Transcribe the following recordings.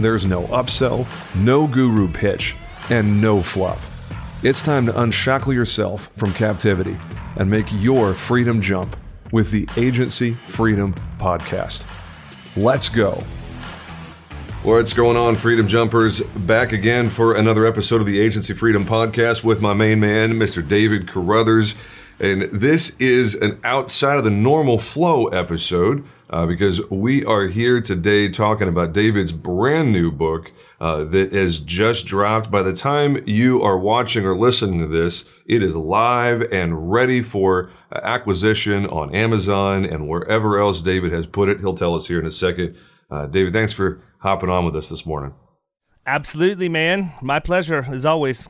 There's no upsell, no guru pitch, and no fluff. It's time to unshackle yourself from captivity and make your freedom jump with the Agency Freedom Podcast. Let's go. What's going on, Freedom Jumpers? Back again for another episode of the Agency Freedom Podcast with my main man, Mr. David Carothers. And this is an outside of the normal flow episode uh, because we are here today talking about David's brand new book uh, that has just dropped. By the time you are watching or listening to this, it is live and ready for uh, acquisition on Amazon and wherever else David has put it. He'll tell us here in a second. Uh, David, thanks for hopping on with us this morning. Absolutely, man. My pleasure, as always.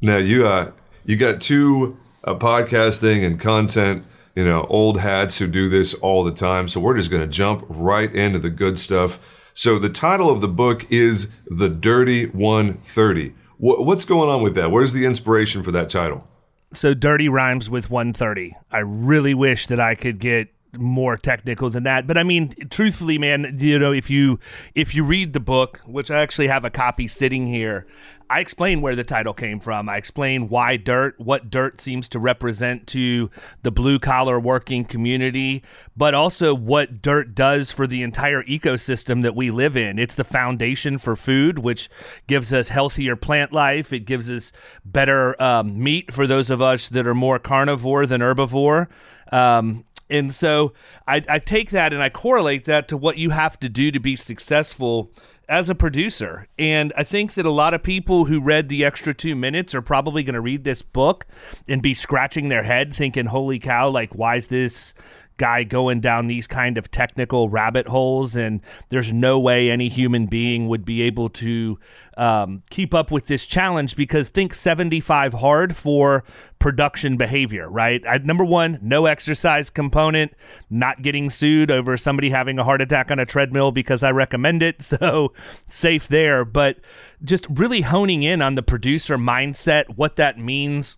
Now you uh, you got two uh, podcasting and content you know, old hats who do this all the time. So we're just going to jump right into the good stuff. So the title of the book is The Dirty 130. What's going on with that? Where's the inspiration for that title? So dirty rhymes with 130. I really wish that I could get more technical than that but i mean truthfully man you know if you if you read the book which i actually have a copy sitting here I explain where the title came from. I explain why dirt, what dirt seems to represent to the blue collar working community, but also what dirt does for the entire ecosystem that we live in. It's the foundation for food, which gives us healthier plant life. It gives us better um, meat for those of us that are more carnivore than herbivore. Um, and so I, I take that and I correlate that to what you have to do to be successful as a producer. And I think that a lot of people who read the extra two minutes are probably going to read this book and be scratching their head thinking, holy cow, like, why is this guy going down these kind of technical rabbit holes and there's no way any human being would be able to um, keep up with this challenge because think 75 hard for production behavior right? I, number one no exercise component not getting sued over somebody having a heart attack on a treadmill because i recommend it so safe there. But just really honing in on the producer mindset what that means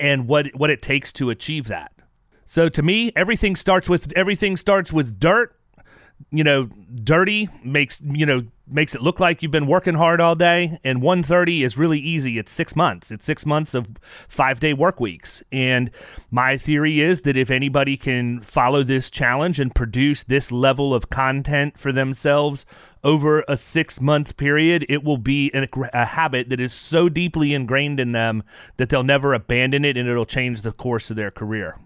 and what what it takes to achieve that so to me, everything starts with everything starts with dirt. You know, dirty makes you know makes it look like you've been working hard all day. And 130 is really easy. It's six months. It's six months of five day work weeks. And my theory is that if anybody can follow this challenge and produce this level of content for themselves over a six month period, it will be a, a, habit that is so deeply ingrained in them that they'll never abandon it and it'll change the course of their career.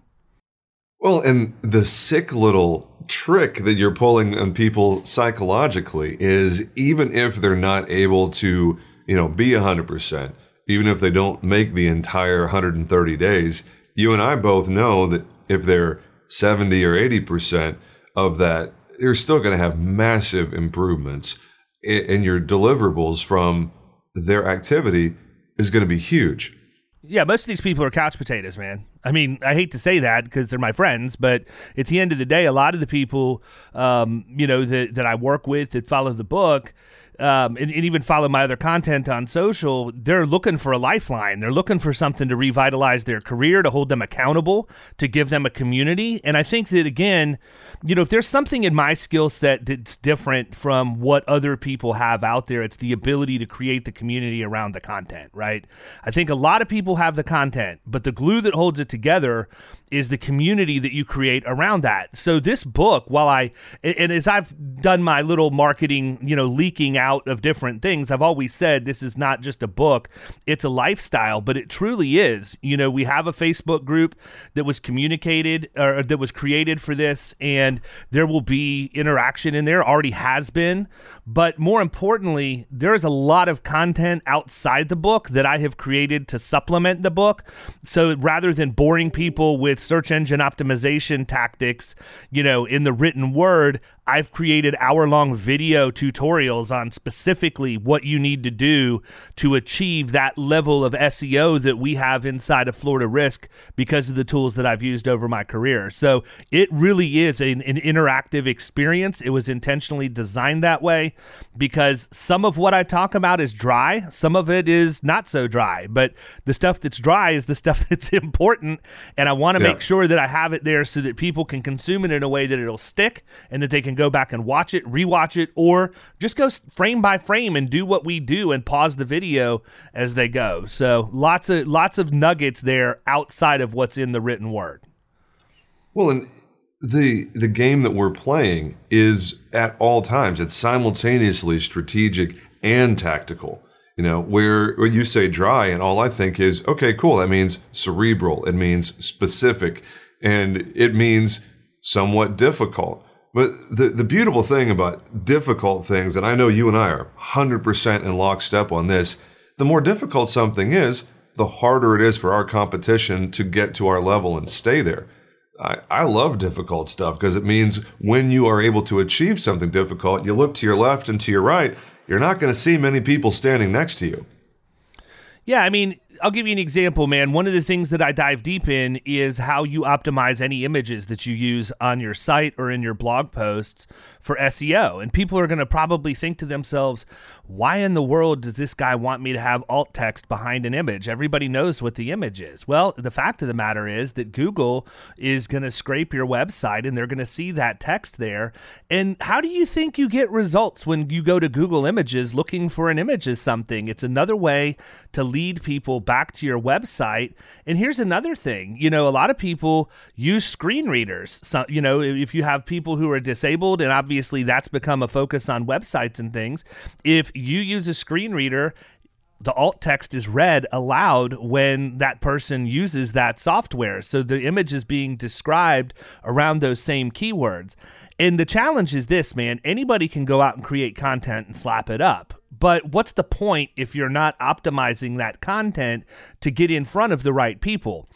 Well, and the sick little trick that you're pulling on people psychologically is even if they're not able to, you know, be 100%, even if they don't make the entire 130 days, you and I both know that if they're 70 or 80% of that, you're still going to have massive improvements in your deliverables from their activity is going to be huge. Yeah, most of these people are couch potatoes, man. I mean, I hate to say that because they're my friends, but at the end of the day, a lot of the people, um, you know, that, that I work with that follow the book, um, and, and, even follow my other content on social, they're looking for a lifeline. They're looking for something to revitalize their career, to hold them accountable, to give them a community. And I think that, again, you know, if there's something in my skill set that's different from what other people have out there, it's the ability to create the community around the content, right? I think a lot of people have the content, but the glue that holds it together is the community that you create around that. So this book, while I and as I've done my little marketing, you know, leaking out of different things. I've always said this is not just a book, it's a lifestyle, but it truly is. You know, we have a Facebook group that was communicated or that was created for this, and there will be interaction in there, already has been. But more importantly, there is a lot of content outside the book that I have created to supplement the book. So rather than boring people with search engine optimization tactics, you know, in the written word, I've created hour long video tutorials on specifically what you need to do to achieve that level of SEO that we have inside of Florida Risk because of the tools that I've used over my career. So it really is an, an interactive experience. It was intentionally designed that way because some of what I talk about is dry, some of it is not so dry, but the stuff that's dry is the stuff that's important. And I want to yeah. make sure that I have it there so that people can consume it in a way that it'll stick and that they can can go back and watch it, rewatch it, or just go frame by frame and do what we do and pause the video as they go. So lots of lots of nuggets there outside of what's in the written word. Well, and the the game that we're playing is at all times it's simultaneously strategic and tactical. You know, where, where you say dry, and all I think is, okay, cool. That means cerebral. It means specific, and it means somewhat difficult. But the, the beautiful thing about difficult things, and I know you and I are 100% in lockstep on this, the more difficult something is, the harder it is for our competition to get to our level and stay there. I, I love difficult stuff because it means when you are able to achieve something difficult, you look to your left and to your right, you're not going to see many people standing next to you. Yeah, I mean, I'll give you an example, man. One of the things that I dive deep in is how you optimize any images that you use on your site or in your blog posts for SEO. And people are going to probably think to themselves, why in the world does this guy want me to have alt text behind an image? Everybody knows what the image is. Well, the fact of the matter is that Google is going to scrape your website and they're going to see that text there. And how do you think you get results when you go to Google Images looking for an image as something? It's another way to lead people back to your website. And here's another thing you know, a lot of people use screen readers. So, you know, if you have people who are disabled and obviously obviously that's become a focus on websites and things. If you use a screen reader, the alt text is read aloud when that person uses that software. So the image is being described around those same keywords. And the challenge is this, man anybody can go out and create content and slap it up. But what's the point if you're not optimizing that content to get in front of the right people?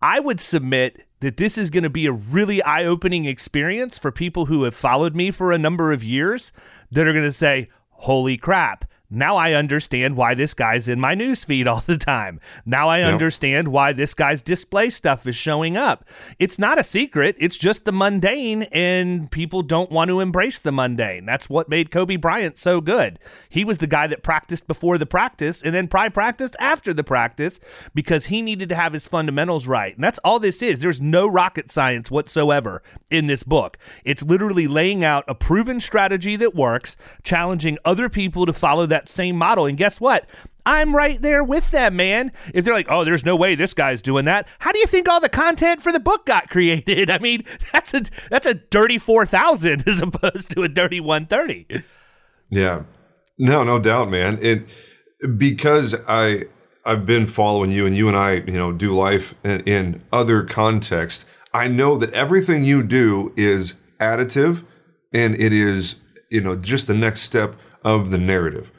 I would submit that this is going to be a really eye opening experience for people who have followed me for a number of years that are going to say, Holy crap, now I understand why this guy's in my newsfeed all the time. Now I yep. understand why this guy's display stuff is showing up. It's not a secret, it's just the mundane, and people don't want to embrace the mundane. That's what made Kobe Bryant so good. He was the guy that practiced before the practice and then probably practiced after the practice because he needed to have his fundamentals right. And that's all this is. There's no rocket science whatsoever in this book. It's literally laying out a proven strategy that works, challenging other people to follow that that same model. And guess what? I'm right there with them, man. If they're like, oh, there's no way this guy's doing that, how do you think all the content for the book got created? I mean, that's a that's a dirty four thousand as opposed to a dirty one thirty. Yeah, no, no doubt, man. It because I I've been following you, and you and I, you know, do life in, in other contexts. I know that everything you do is additive, and it is you know just the next step of the narrative.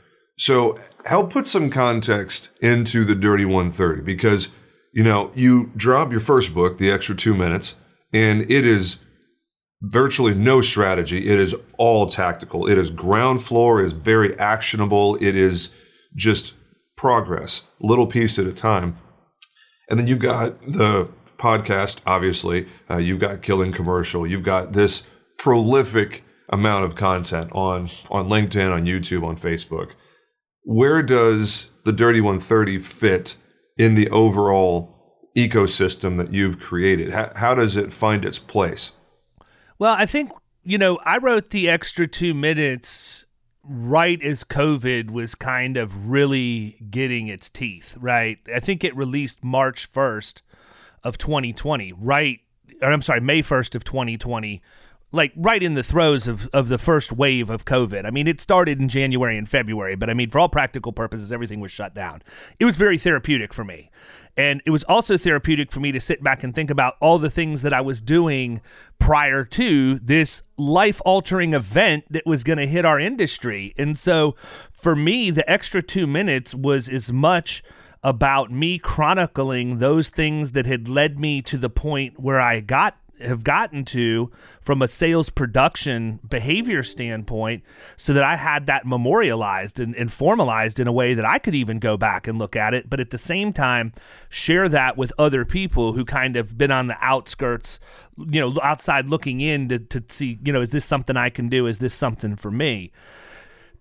So help put some context into the Dirty 130 because, you know, you drop your first book, The Extra Two Minutes, and it is virtually no strategy. It is all tactical. It is ground floor, is very actionable. It is just progress, little piece at a time. And then you've got the podcast, obviously. Uh, you've got Killing Commercial. You've got this prolific amount of content on on LinkedIn, on YouTube, on Facebook where does the Dirty 130 fit in the overall ecosystem that you've created? How, how does it find its place? Well, I think, you know, I wrote the extra two minutes right as COVID was kind of really getting its teeth, right? I think it released March 1st of 2020, right? Or I'm sorry, May 1st of 2020 like right in the throes of, of the first wave of COVID. I mean, it started in January and February, but I mean, for all practical purposes, everything was shut down. It was very therapeutic for me. And it was also therapeutic for me to sit back and think about all the things that I was doing prior to this life altering event that was going to hit our industry. And so for me, the extra two minutes was as much about me chronicling those things that had led me to the point where I got have gotten to from a sales production behavior standpoint so that I had that memorialized and, and, formalized in a way that I could even go back and look at it, but at the same time, share that with other people who kind of been on the outskirts, you know, outside looking in to, to see, you know, is this something I can do? Is this something for me?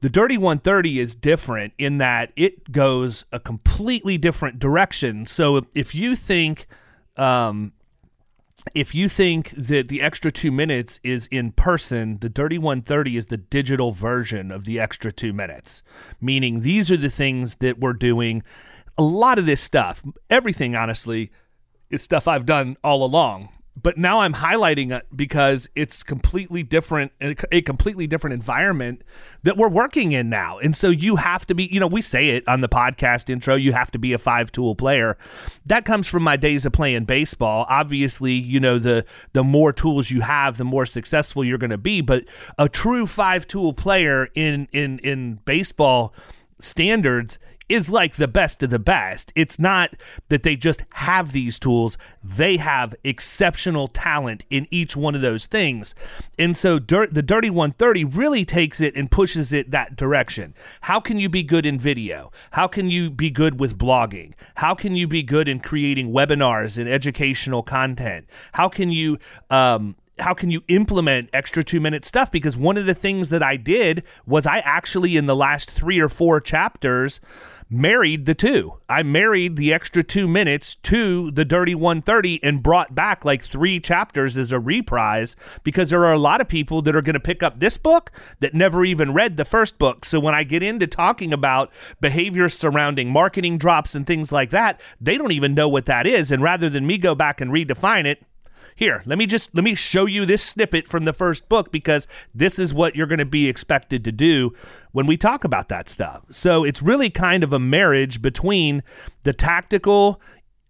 The Dirty 130 is different in that it goes a completely different direction. So if you think, um, if you think that the extra two minutes is in person, the Dirty 130 is the digital version of the extra two minutes, meaning these are the things that we're doing. A lot of this stuff, everything, honestly, is stuff I've done all along but now I'm highlighting it because it's completely different, a completely different environment that we're working in now. And so you have to be, you know, we say it on the podcast intro, you have to be a five tool player. That comes from my days of playing baseball. Obviously, you know, the the more tools you have, the more successful you're going to be, but a true five tool player in in in baseball standards is like the best of the best. It's not that they just have these tools, they have exceptional talent in each one of those things. And so Dirt, the Dirty 130 really takes it and pushes it that direction. How can you be good in video? How can you be good with blogging? How can you be good in creating webinars and educational content? How can you um, how can you implement extra two minute stuff? Because one of the things that I did was I actually, in the last three or four chapters, married the two. I married the extra two minutes to the Dirty 130 and brought back like three chapters as a reprise because there are a lot of people that are going to pick up this book that never even read the first book. So when I get into talking about behavior surrounding marketing drops and things like that, they don't even know what that is. And rather than me go back and redefine it, here, let me just let me show you this snippet from the first book because this is what you're going to be expected to do when we talk about that stuff. So it's really kind of a marriage between the tactical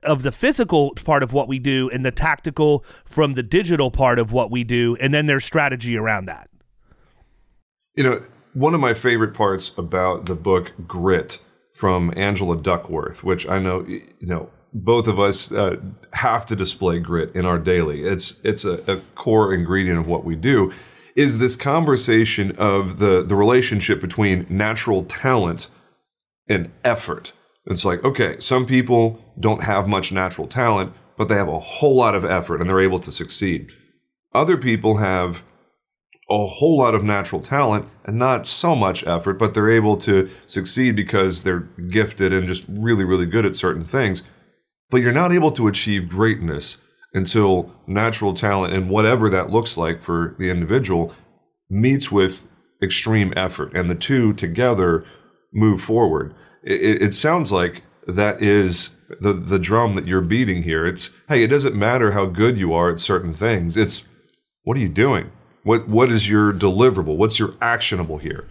of the physical part of what we do and the tactical from the digital part of what we do and then there's strategy around that. You know, one of my favorite parts about the book Grit from Angela Duckworth, which I know you know both of us uh, have to display grit in our daily. It's it's a, a, core ingredient of what we do. Is this conversation of the the relationship between natural talent and effort? It's like okay, some people don't have much natural talent, but they have a whole lot of effort and they're able to succeed. Other people have a whole lot of natural talent and not so much effort, but they're able to succeed because they're gifted and just really, really good at certain things but you're not able to achieve greatness until natural talent and whatever that looks like for the individual meets with extreme effort and the two together move forward. It, it, sounds like that is the the drum that you're beating here. It's hey it doesn't matter how good you are at certain things. It's what are you doing? What what is your deliverable? What's your actionable here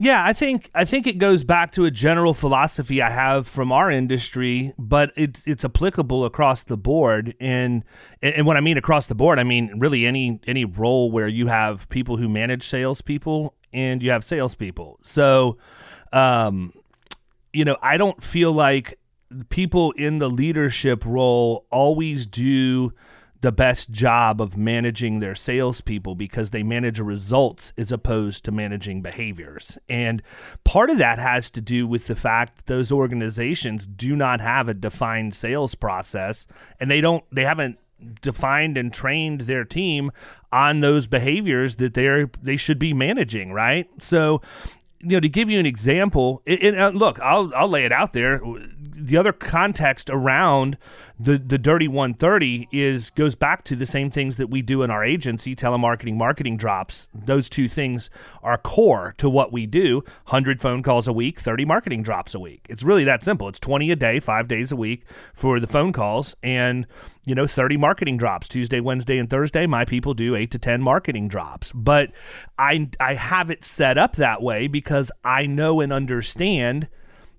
yeah, I think I think it goes back to a general philosophy I have from our industry, but it's it's applicable across the board. And and what I mean across the board, I mean really any any role where you have people who manage salespeople and you have salespeople. So, um, you know, I don't feel like people in the leadership role always do the best job of managing their salespeople because they manage results as opposed to managing behaviors. And part of that has to do with the fact that those organizations do not have a defined sales process and they don't, they haven't defined and trained their team on those behaviors that they're they should be managing right so you know to give you an example uh, look i'll i'll lay it out there the other context around the the dirty 130 is goes back to the same things that we do in our agency telemarketing marketing drops. Those two things are core to what we do. 100 phone calls a week 30 marketing drops a week. It's really that simple. It's 20 a day 5 days a week for the phone calls and you know 30 marketing drops Tuesday Wednesday and Thursday. My people do 8 to 10 marketing drops. But I I have it set up that way because I know and understand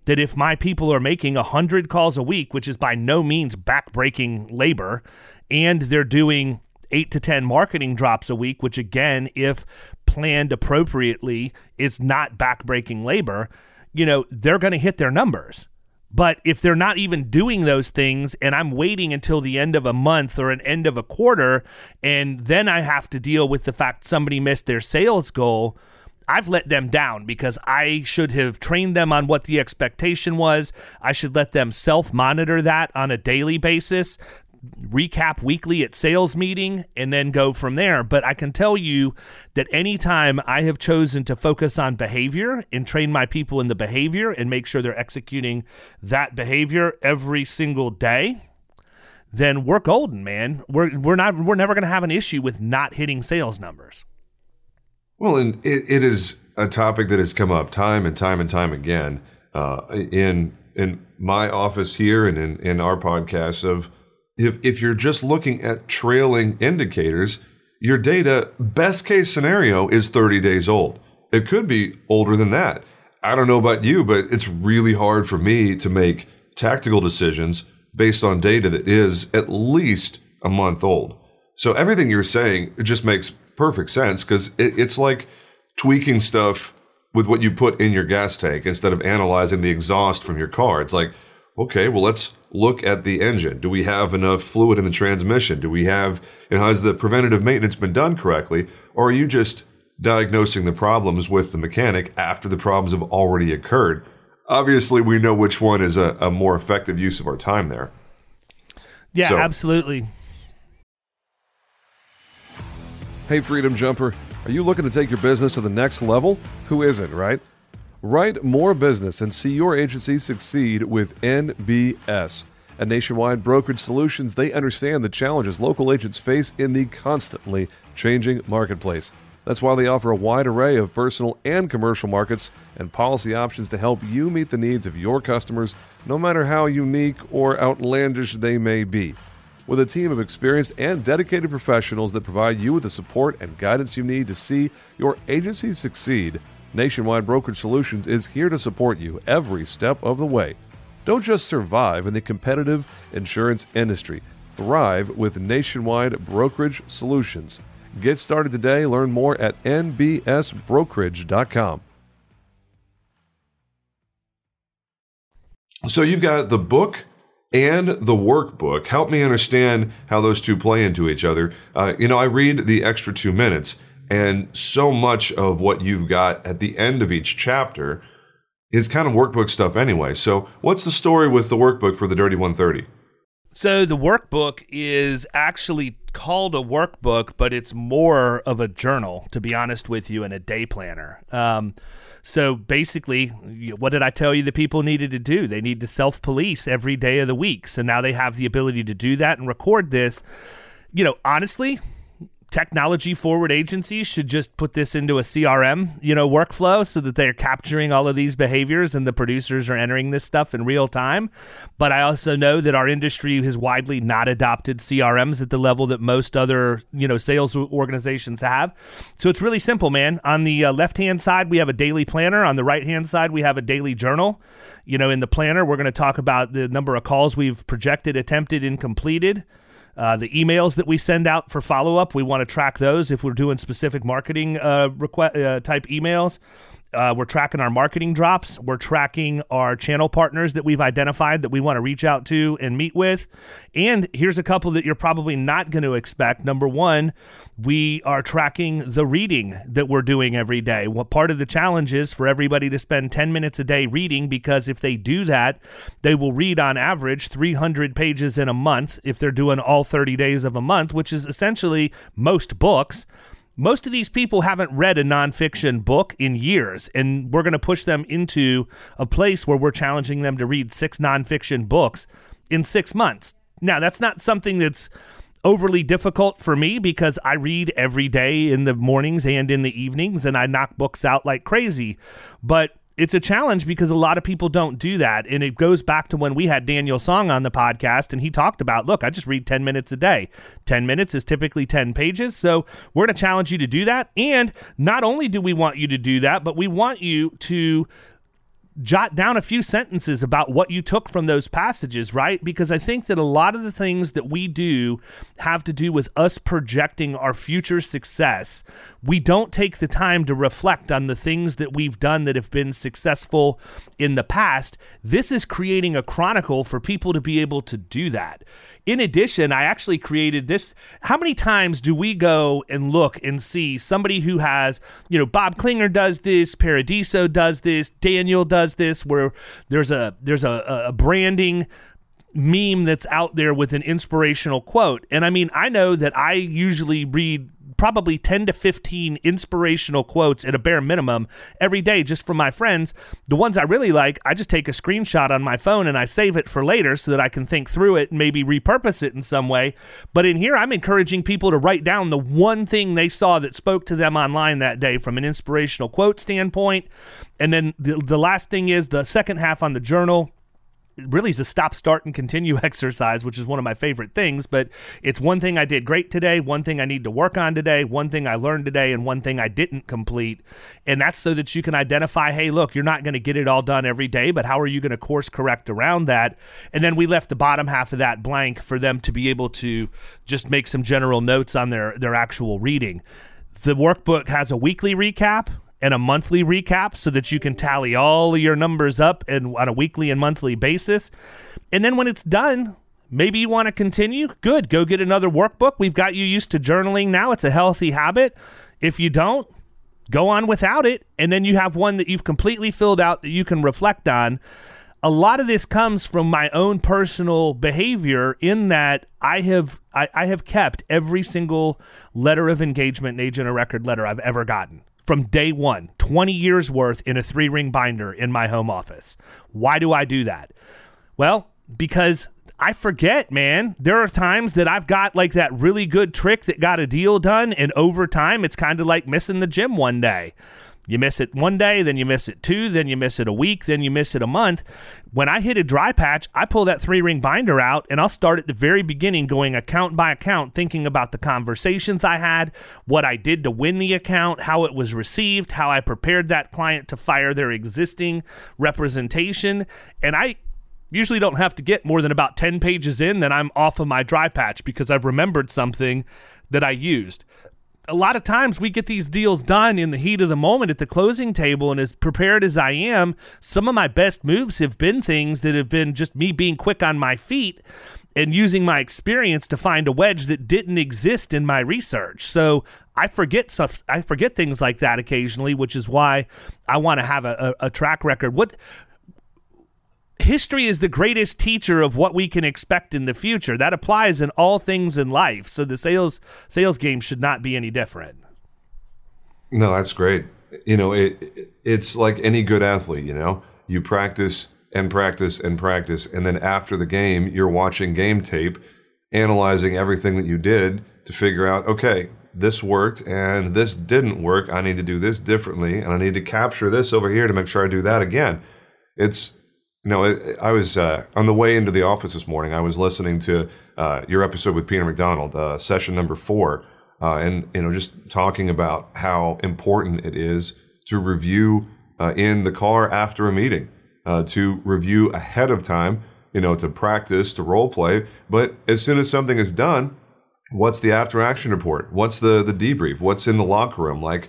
that if my people are making 100 calls a week, which is by no means backbreaking labor, and they're doing eight to 10 marketing drops a week, which again, if planned appropriately, is not backbreaking labor, you know, they're going to hit their numbers. But if they're not even doing those things and I'm waiting until the end of a month or an end of a quarter, and then I have to deal with the fact somebody missed their sales goal, I've let them down because I should have trained them on what the expectation was. I should let them self monitor that on a daily basis, recap weekly at sales meeting, and then go from there. But I can tell you that anytime I have chosen to focus on behavior and train my people in the behavior and make sure they're executing that behavior every single day, then we're golden, man. We're we're not we're never going to have an issue with not hitting sales numbers. Well, and it, it is a topic that has come up time and time and time again uh, in in my office here and in, in our podcasts of if, if you're just looking at trailing indicators, your data, best case scenario, is 30 days old. It could be older than that. I don't know about you, but it's really hard for me to make tactical decisions based on data that is at least a month old. So everything you're saying just makes perfect sense because it, it's like tweaking stuff with what you put in your gas tank instead of analyzing the exhaust from your car. It's like, okay, well, let's look at the engine. Do we have enough fluid in the transmission? Do we have, you know, has the preventative maintenance been done correctly? Or are you just diagnosing the problems with the mechanic after the problems have already occurred? Obviously, we know which one is a, a more effective use of our time there. Yeah, so, absolutely. Hey, Freedom Jumper, are you looking to take your business to the next level? Who isn't, right? Write more business and see your agency succeed with NBS. At Nationwide Brokerage Solutions, they understand the challenges local agents face in the constantly changing marketplace. That's why they offer a wide array of personal and commercial markets and policy options to help you meet the needs of your customers, no matter how unique or outlandish they may be. With a team of experienced and dedicated professionals that provide you with the support and guidance you need to see your agency succeed, Nationwide Brokerage Solutions is here to support you every step of the way. Don't just survive in the competitive insurance industry, thrive with Nationwide Brokerage Solutions. Get started today. Learn more at nbsbrokerage.com. So you've got the book and the workbook. Help me understand how those two play into each other. Uh, you know, I read the extra two minutes, and so much of what you've got at the end of each chapter is kind of workbook stuff anyway. So, what's the story with the workbook for the Dirty 130? So, the workbook is actually called a workbook, but it's more of a journal, to be honest with you, and a day planner. Um, so basically, what did I tell you the people needed to do? They need to self police every day of the week. So now they have the ability to do that and record this. You know, honestly, technology forward agencies should just put this into a CRM, you know, workflow so that they're capturing all of these behaviors and the producers are entering this stuff in real time. But I also know that our industry has widely not adopted CRMs at the level that most other, you know, sales organizations have. So it's really simple, man. On the uh, left-hand side, we have a daily planner. On the right-hand side, we have a daily journal. You know, in the planner, we're going to talk about the number of calls we've projected, attempted, and completed. Uh, the emails that we send out for follow up, we want to track those if we're doing specific marketing uh, request, uh, type emails. Uh, we're tracking our marketing drops. We're tracking our channel partners that we've identified that we want to reach out to and meet with. And here's a couple that you're probably not going to expect. Number one, we are tracking the reading that we're doing every day. What part of the challenge is for everybody to spend 10 minutes a day reading because if they do that, they will read on average 300 pages in a month if they're doing all 30 days of a month, which is essentially most books most of these people haven't read a nonfiction book in years, and we're going to push them into a place where we're challenging them to read six nonfiction books in six months. Now, that's not something that's overly difficult for me because I read every day in the mornings and in the evenings, and I knock books out like crazy. But it's a challenge because a lot of people don't do that. And it goes back to when we had Daniel Song on the podcast and he talked about, look, I just read 10 minutes a day. 10 minutes is typically 10 pages. So we're going to challenge you to do that. And not only do we want you to do that, but we want you to jot down a few sentences about what you took from those passages, right? Because I think that a lot of the things that we do have to do with us projecting our future success. We don't take the time to reflect on the things that we've done that have been successful in the past. This is creating a chronicle for people to be able to do that. In addition, I actually created this. How many times do we go and look and see somebody who has, you know, Bob Klinger does this, Paradiso does this, Daniel does this, where there's a there's a, a branding meme that's out there with an inspirational quote. And I mean, I know that I usually read probably 10 to 15 inspirational quotes at a bare minimum every day just from my friends. The ones I really like, I just take a screenshot on my phone and I save it for later so that I can think through it and maybe repurpose it in some way. But in here, I'm encouraging people to write down the one thing they saw that spoke to them online that day from an inspirational quote standpoint. And then the, the last thing is the second half on the journal really is a stop, start, and continue exercise, which is one of my favorite things. But it's one thing I did great today, one thing I need to work on today, one thing I learned today, and one thing I didn't complete. And that's so that you can identify hey, look, you're not going to get it all done every day, but how are you going to course correct around that? And then we left the bottom half of that blank for them to be able to just make some general notes on their, their actual reading. The workbook has a weekly recap and a monthly recap so that you can tally all your numbers up and on a weekly and monthly basis. And then when it's done, maybe you want to continue. Good, go get another workbook. We've got you used to journaling now. It's a healthy habit. If you don't, go on without it and then you have one that you've completely filled out that you can reflect on. A lot of this comes from my own personal behavior in that I have I, I have kept every single letter of engagement agent a record letter I've ever gotten from day one, 20 years worth in a three ring binder in my home office. Why do I do that? Well, because I forget, man. There are times that I've got like that really good trick that got a deal done, and over time, it's kind of like missing the gym one day. You miss it one day, then you miss it two, then you miss it a week, then you miss it a month. When I hit a dry patch, I pull that three ring binder out and I'll start at the very beginning, going account by account, thinking about the conversations I had, what I did to win the account, how it was received, how I prepared that client to fire their existing representation. And I usually don't have to get more than about 10 pages in, then I'm off of my dry patch because I've remembered something that I used a lot of times we get these deals done in the heat of the moment at the closing table and as prepared as I am, some of my best moves have been things that have been just me being quick on my feet and using my experience to find a wedge that didn't exist in my research. So I forget stuff I forget things like that occasionally, which is why I want to have a, a, a track record. What history is the greatest teacher of what we can expect in the future. That applies in all things in life. So the sales sales game should not be any different. No, that's great. You know, it it's like any good athlete, you know. You practice and practice and practice and then after the game, you're watching game tape, analyzing everything that you did to figure out, okay, this worked and this didn't work. I need to do this differently and I need to capture this over here to make sure I do that again. It's you know, I was uh, on the way into the office this morning. I was listening to uh, your episode with Peter McDonald, uh, session number four, uh, and you know, just talking about how important it is to review uh, in the car after a meeting, uh, to review ahead of time, you know, to practice, to role play. But as soon as something is done, what's the after action report? What's the the debrief? What's in the locker room? Like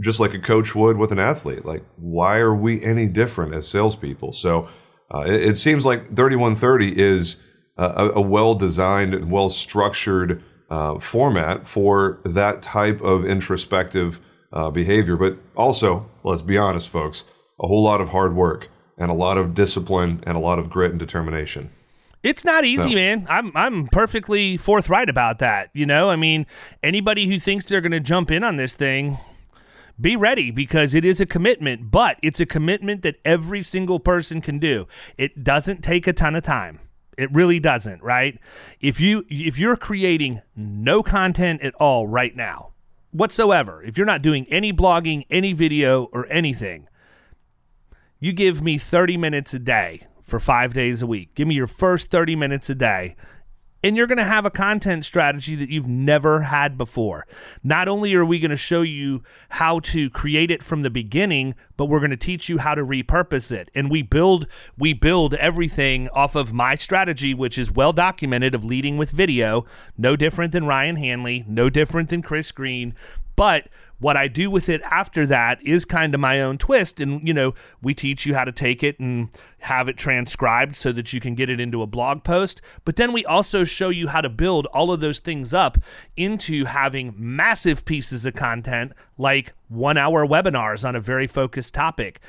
just like a coach would with an athlete. Like, why are we any different as salespeople? So uh, it, it, seems like Dirty 130 is a, a well designed and well structured uh, format for that type of introspective uh, behavior. But also, let's be honest, folks, a whole lot of hard work and a lot of discipline and a lot of grit and determination. It's not easy, No. man. I'm I'm perfectly forthright about that. You know, I mean, anybody who thinks they're going to jump in on this thing, be ready because it is a commitment, but it's a commitment that every single person can do. It doesn't take a ton of time. It really doesn't, right? If you if you're creating no content at all right now, whatsoever, if you're not doing any blogging, any video or anything, you give me 30 minutes a day for 5 days a week. Give me your first 30 minutes a day and you're going to have a content strategy that you've never had before. Not only are we going to show you how to create it from the beginning, but we're going to teach you how to repurpose it. And we build we build everything off of my strategy which is well documented of leading with video, no different than Ryan Hanley, no different than Chris Green, but what I do with it after that is kind of my own twist. And, you know, we teach you how to take it and have it transcribed so that you can get it into a blog post. But then we also show you how to build all of those things up into having massive pieces of content like one hour webinars on a very focused topic.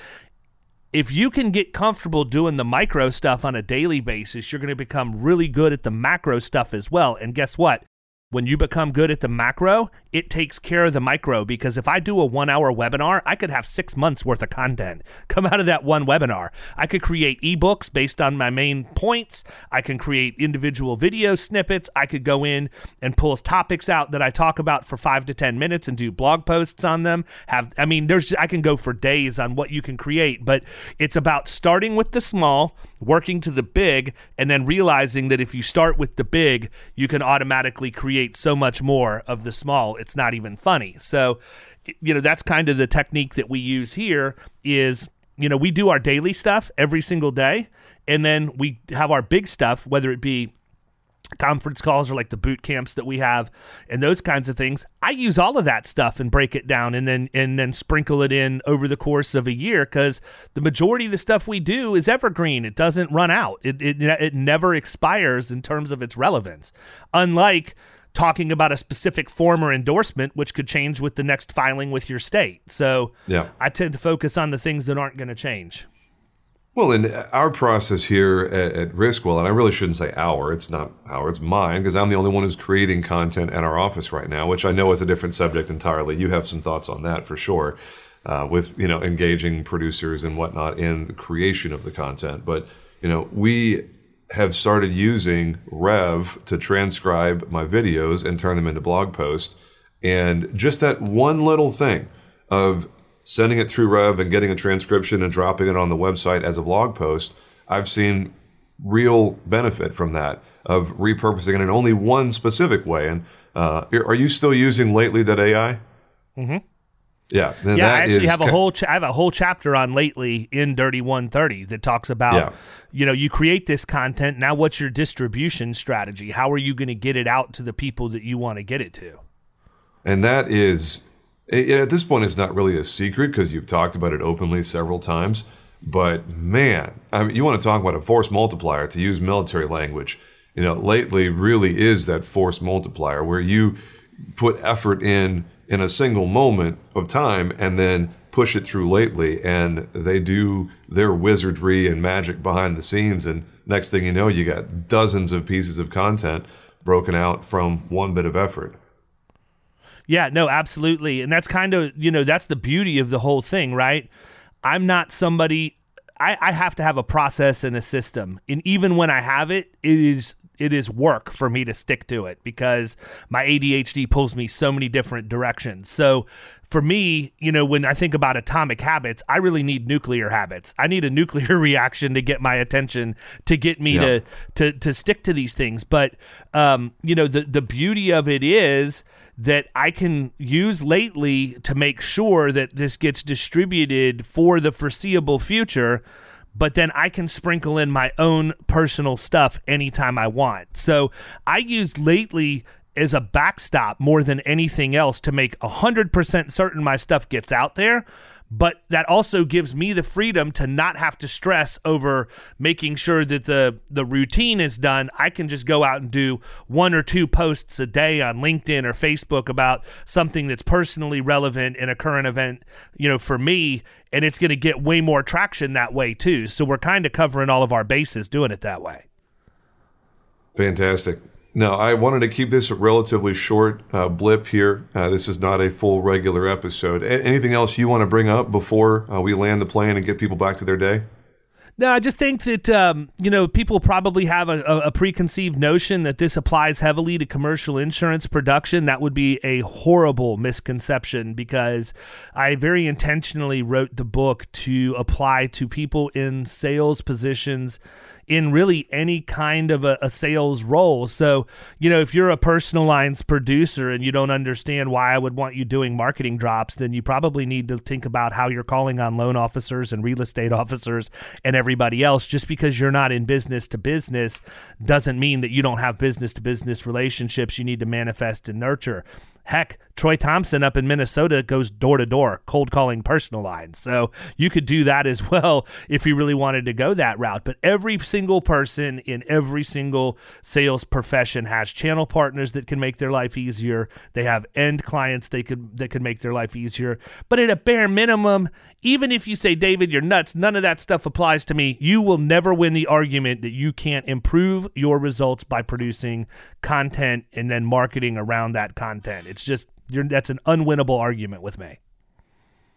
If you can get comfortable doing the micro stuff on a daily basis, you're going to become really good at the macro stuff as well. And guess what? When you become good at the macro, it takes care of the micro because if I do a one hour webinar, I could have six months worth of content come out of that one webinar. I could create ebooks based on my main points. I can create individual video snippets. I could go in and pull topics out that I talk about for five to 10 minutes and do blog posts on them. Have, I mean, there's, I can go for days on what you can create, but it's about starting with the small, working to the big, and then realizing that if you start with the big, you can automatically create so much more of the small. It's not even funny. So, you know, that's kind of the technique that we use here is, you know, we do our daily stuff every single day, and then we have our big stuff, whether it be conference calls or like the boot camps that we have and those kinds of things i use all of that stuff and break it down and then and then sprinkle it in over the course of a year because the majority of the stuff we do is evergreen it doesn't run out it, it, it never expires in terms of its relevance unlike talking about a specific form or endorsement which could change with the next filing with your state so Yeah. i tend to focus on the things that aren't going to change Well, in our process here at, at Riskwell, and I really shouldn't say our, it's not our, it's mine, because I'm the only one who's creating content at our office right now, which I know is a different subject entirely. You have some thoughts on that for sure, uh, with you know engaging producers and whatnot in the creation of the content. But you know, we have started using Rev to transcribe my videos and turn them into blog posts, and just that one little thing of sending it through Rev and getting a transcription and dropping it on the website as a blog post, I've seen real benefit from that of repurposing it in only one specific way. And uh, are you still using lately.ai? Mm-hmm. Yeah, Yeah, I actually have a whole cha- I have a whole chapter on lately in Dirty 130 that talks about Yeah. you know, you create this content, now what's your distribution strategy? How are you going to get it out to the people that you want to get it to? And that is, at this point, it's not really a secret because you've talked about it openly several times. But man, I mean, you want to talk about a force multiplier to use military language. You know, lately really is that force multiplier where you put effort in in a single moment of time and then push it through lately and they do their wizardry and magic behind the scenes and next thing you know you got dozens of pieces of content broken out from one bit of effort Yeah, no, absolutely. And that's kind of, you know, that's the beauty of the whole thing, right? I'm not somebody I, I have to have a process and a system. And even when I have it, it is it is work for me to stick to it because my ADHD pulls me so many different directions. So for me, you know, when I think about atomic habits, I really need nuclear habits. I need a nuclear reaction to get my attention to get me Yeah. to to to stick to these things. But um, you know, the the beauty of it is that I can use lately to make sure that this gets distributed for the foreseeable future. But then I can sprinkle in my own personal stuff anytime I want. So I use lately as a backstop more than anything else to make 100% certain my stuff gets out there but that also gives me the freedom to not have to stress over making sure that the the routine is done. I can just go out and do one or two posts a day on linkedin or facebook about something that's personally relevant in a current event you know for me and it's going to get way more traction that way too. So we're kind of covering all of our bases doing it that way. Fantastic. Now, I wanted to keep this a relatively short uh, blip here. Uh, this is not a full regular episode. A- anything else you want to bring up before uh, we land the plane and get people back to their day? No, I just think that um, you know people probably have a, a, preconceived notion that this applies heavily to commercial insurance production. That would be a horrible misconception because I very intentionally wrote the book to apply to people in sales positions in really any kind of a, a, sales role. So, you know, if you're a personal lines producer and you don't understand why I would want you doing marketing drops, then you probably need to think about how you're calling on loan officers and real estate officers and everybody else. Just because you're not in business to business doesn't mean that you don't have business to business relationships you need to manifest and nurture. Heck, Troy Thompson up in Minnesota goes door to door, cold calling personal lines. So you could do that as well if you really wanted to go that route. But every single person in every single sales profession has channel partners that can make their life easier. They have end clients they could that can make their life easier. But at a bare minimum, even if you say, David, you're nuts, none of that stuff applies to me, you will never win the argument that you can't improve your results by producing content and then marketing around that content. It's just that's an unwinnable argument with me.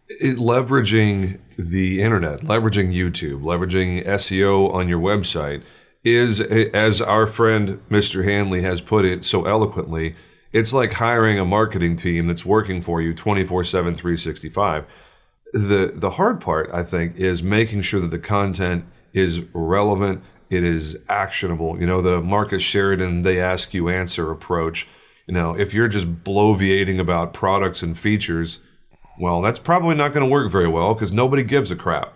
It, leveraging the internet, leveraging YouTube, leveraging SEO on your website is, as our friend Mr. Hanley has put it so eloquently, it's like hiring a marketing team that's working for you 24 7, 365. The, the hard part, I think, is making sure that the content is relevant, it is actionable. You know, the Marcus Sheridan, they ask you answer approach you know, if you're just bloviating about products and features, well, that's probably not going to work very well because nobody gives a crap.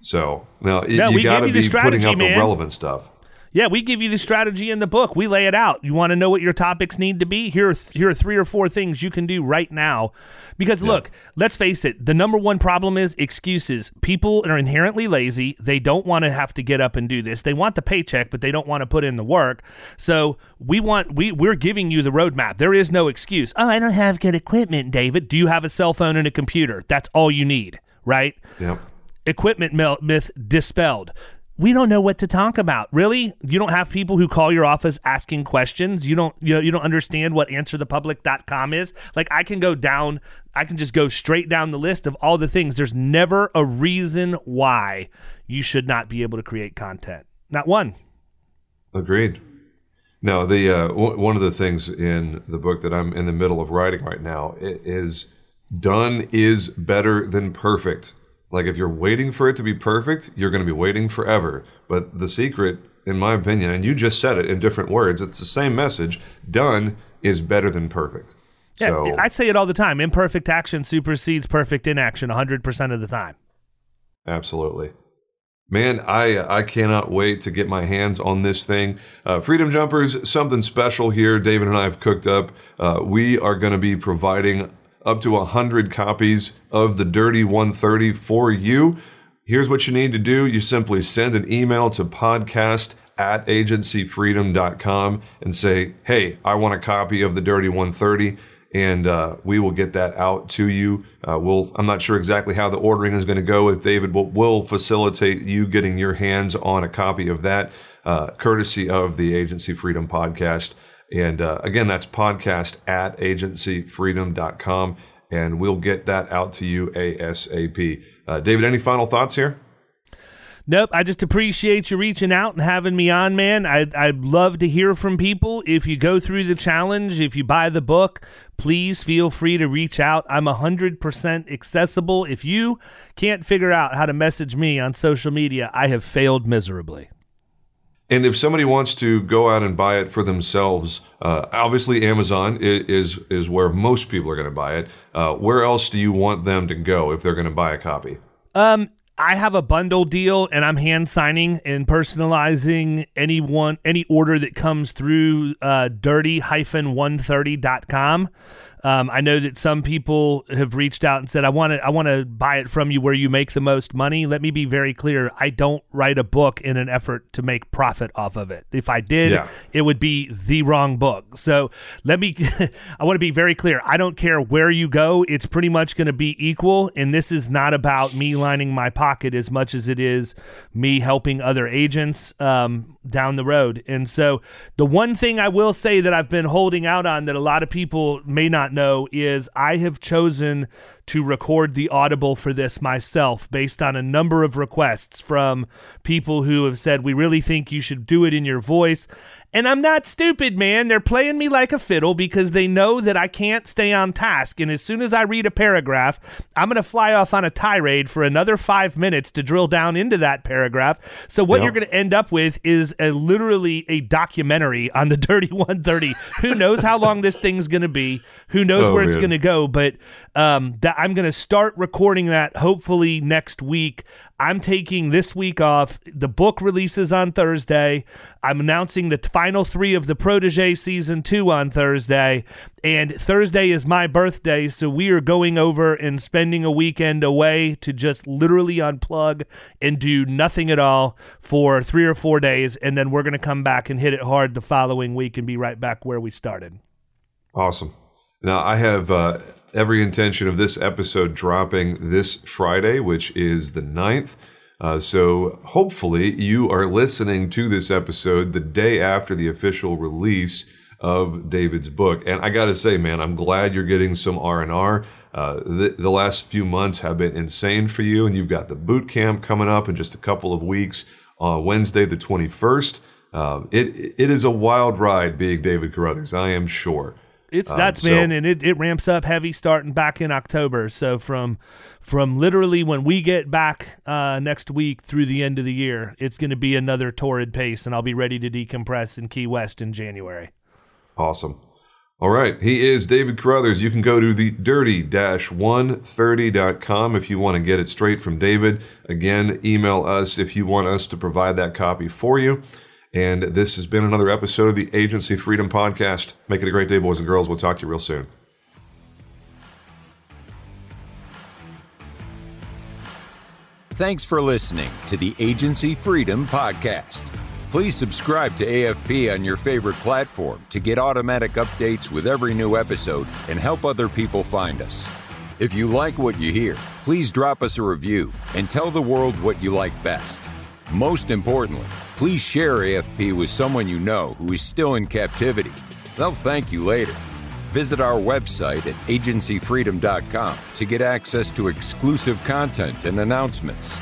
So now no, you got to be putting up man. the relevant stuff. Yeah, we give you the strategy in the book. We lay it out. You want to know what your topics need to be? Here are th- here are three or four things you can do right now. Because look, let's face it, the number one problem is excuses. People are inherently lazy. They don't want to have to get up and do this. They want the paycheck, but they don't want to put in the work. So, we want we we're giving you the roadmap. There is no excuse. Oh, I don't have good equipment, David. Do you have a cell phone and a computer? That's all you need, right? Yep equipment myth dispelled we don't know what to talk about. Really? You don't have people who call your office asking questions. You don't you know you don't understand what answerthepublic.com is. Like I can go down I can just go straight down the list of all the things. There's never a reason why you should not be able to create content. Not one. Agreed. No, the uh, w- one of the things in the book that I'm in the middle of writing right now is done is better than perfect. Like if you're waiting for it to be perfect, you're going to be waiting forever. But the secret, in my opinion, and you just said it in different words, it's the same message. Done is better than perfect. Yeah, so, I say it all the time. Imperfect action supersedes perfect inaction 100% of the time. Absolutely. Man, I I cannot wait to get my hands on this thing. Uh, Freedom Jumpers, something special here. David and I have cooked up. Uh, we are going to be providing up to 100 copies of the Dirty 130 for you. Here's what you need to do you simply send an email to podcast at agencyfreedom.com and say, Hey, I want a copy of the Dirty 130 and uh, we will get that out to you. Uh, we'll, I'm not sure exactly how the ordering is going to go with David, but we'll facilitate you getting your hands on a copy of that, uh, courtesy of the Agency Freedom Podcast. And uh, again, that's podcast at agencyfreedom.com, and we'll get that out to you ASAP. Uh, David, any final thoughts here? Nope. I just appreciate you reaching out and having me on, man. I'd, I'd love to hear from people. If you go through the challenge, if you buy the book, please feel free to reach out. I'm 100% accessible. If you can't figure out how to message me on social media, I have failed miserably. And if somebody wants to go out and buy it for themselves, uh, obviously Amazon is is where most people are going to buy it. Uh, where else do you want them to go if they're going to buy a copy? Um, I have a bundle deal, and I'm hand signing and personalizing any one any order that comes through uh, dirty-130.com. Um, I know that some people have reached out and said, "I want to, I want to buy it from you where you make the most money." Let me be very clear: I don't write a book in an effort to make profit off of it. If I did, yeah. it would be the wrong book. So let me, I want to be very clear: I don't care where you go; it's pretty much going to be equal. And this is not about me lining my pocket as much as it is me helping other agents um, down the road. And so the one thing I will say that I've been holding out on that a lot of people may not know is I have chosen to record the audible for this myself based on a number of requests from people who have said we really think you should do it in your voice and I'm not stupid, man. They're playing me like a fiddle because they know that I can't stay on task. And as soon as I read a paragraph, I'm going to fly off on a tirade for another five minutes to drill down into that paragraph. So what yep. you're going to end up with is a literally a documentary on the Dirty 130. Who knows how long this thing's going to be? Who knows oh, where man. it's going to go? But um, that I'm going to start recording that hopefully next week. I'm taking this week off. The book releases on Thursday. I'm announcing the final three of the Protege season two on Thursday. And Thursday is my birthday. So we are going over and spending a weekend away to just literally unplug and do nothing at all for three or four days. And then we're going to come back and hit it hard the following week and be right back where we started. Awesome. Now, I have. Uh every intention of this episode dropping this Friday, which is the 9th. Uh, so hopefully you are listening to this episode the day after the official release of David's book. And I got to say, man, I'm glad you're getting some R&R. Uh, the, the last few months have been insane for you, and you've got the boot camp coming up in just a couple of weeks on Wednesday, the 21st. Um, it it is a wild ride being David Carothers, I am sure. It's um, um, so, man, and it, it ramps up heavy starting back in October. So from from literally when we get back uh, next week through the end of the year, it's going to be another torrid pace, and I'll be ready to decompress in Key West in January. Awesome. All right. He is David Carothers. You can go to the dirty dash 130.com if you want to get it straight from David. Again, email us if you want us to provide that copy for you. And this has been another episode of the Agency Freedom Podcast. Make it a great day, boys and girls. We'll talk to you real soon. Thanks for listening to the Agency Freedom Podcast. Please subscribe to AFP on your favorite platform to get automatic updates with every new episode and help other people find us. If you like what you hear, please drop us a review and tell the world what you like best. Most importantly, please share AFP with someone you know who is still in captivity. They'll thank you later. Visit our website at agencyfreedom.com to get access to exclusive content and announcements.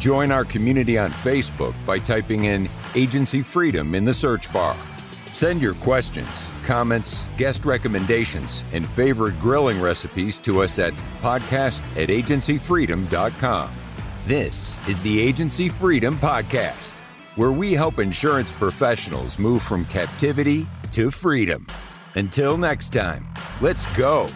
Join our community on Facebook by typing in Agency Freedom in the search bar. Send your questions, comments, guest recommendations, and favorite grilling recipes to us at podcast at agencyfreedom.com. This is the Agency Freedom Podcast, where we help insurance professionals move from captivity to freedom. Until next time, let's go.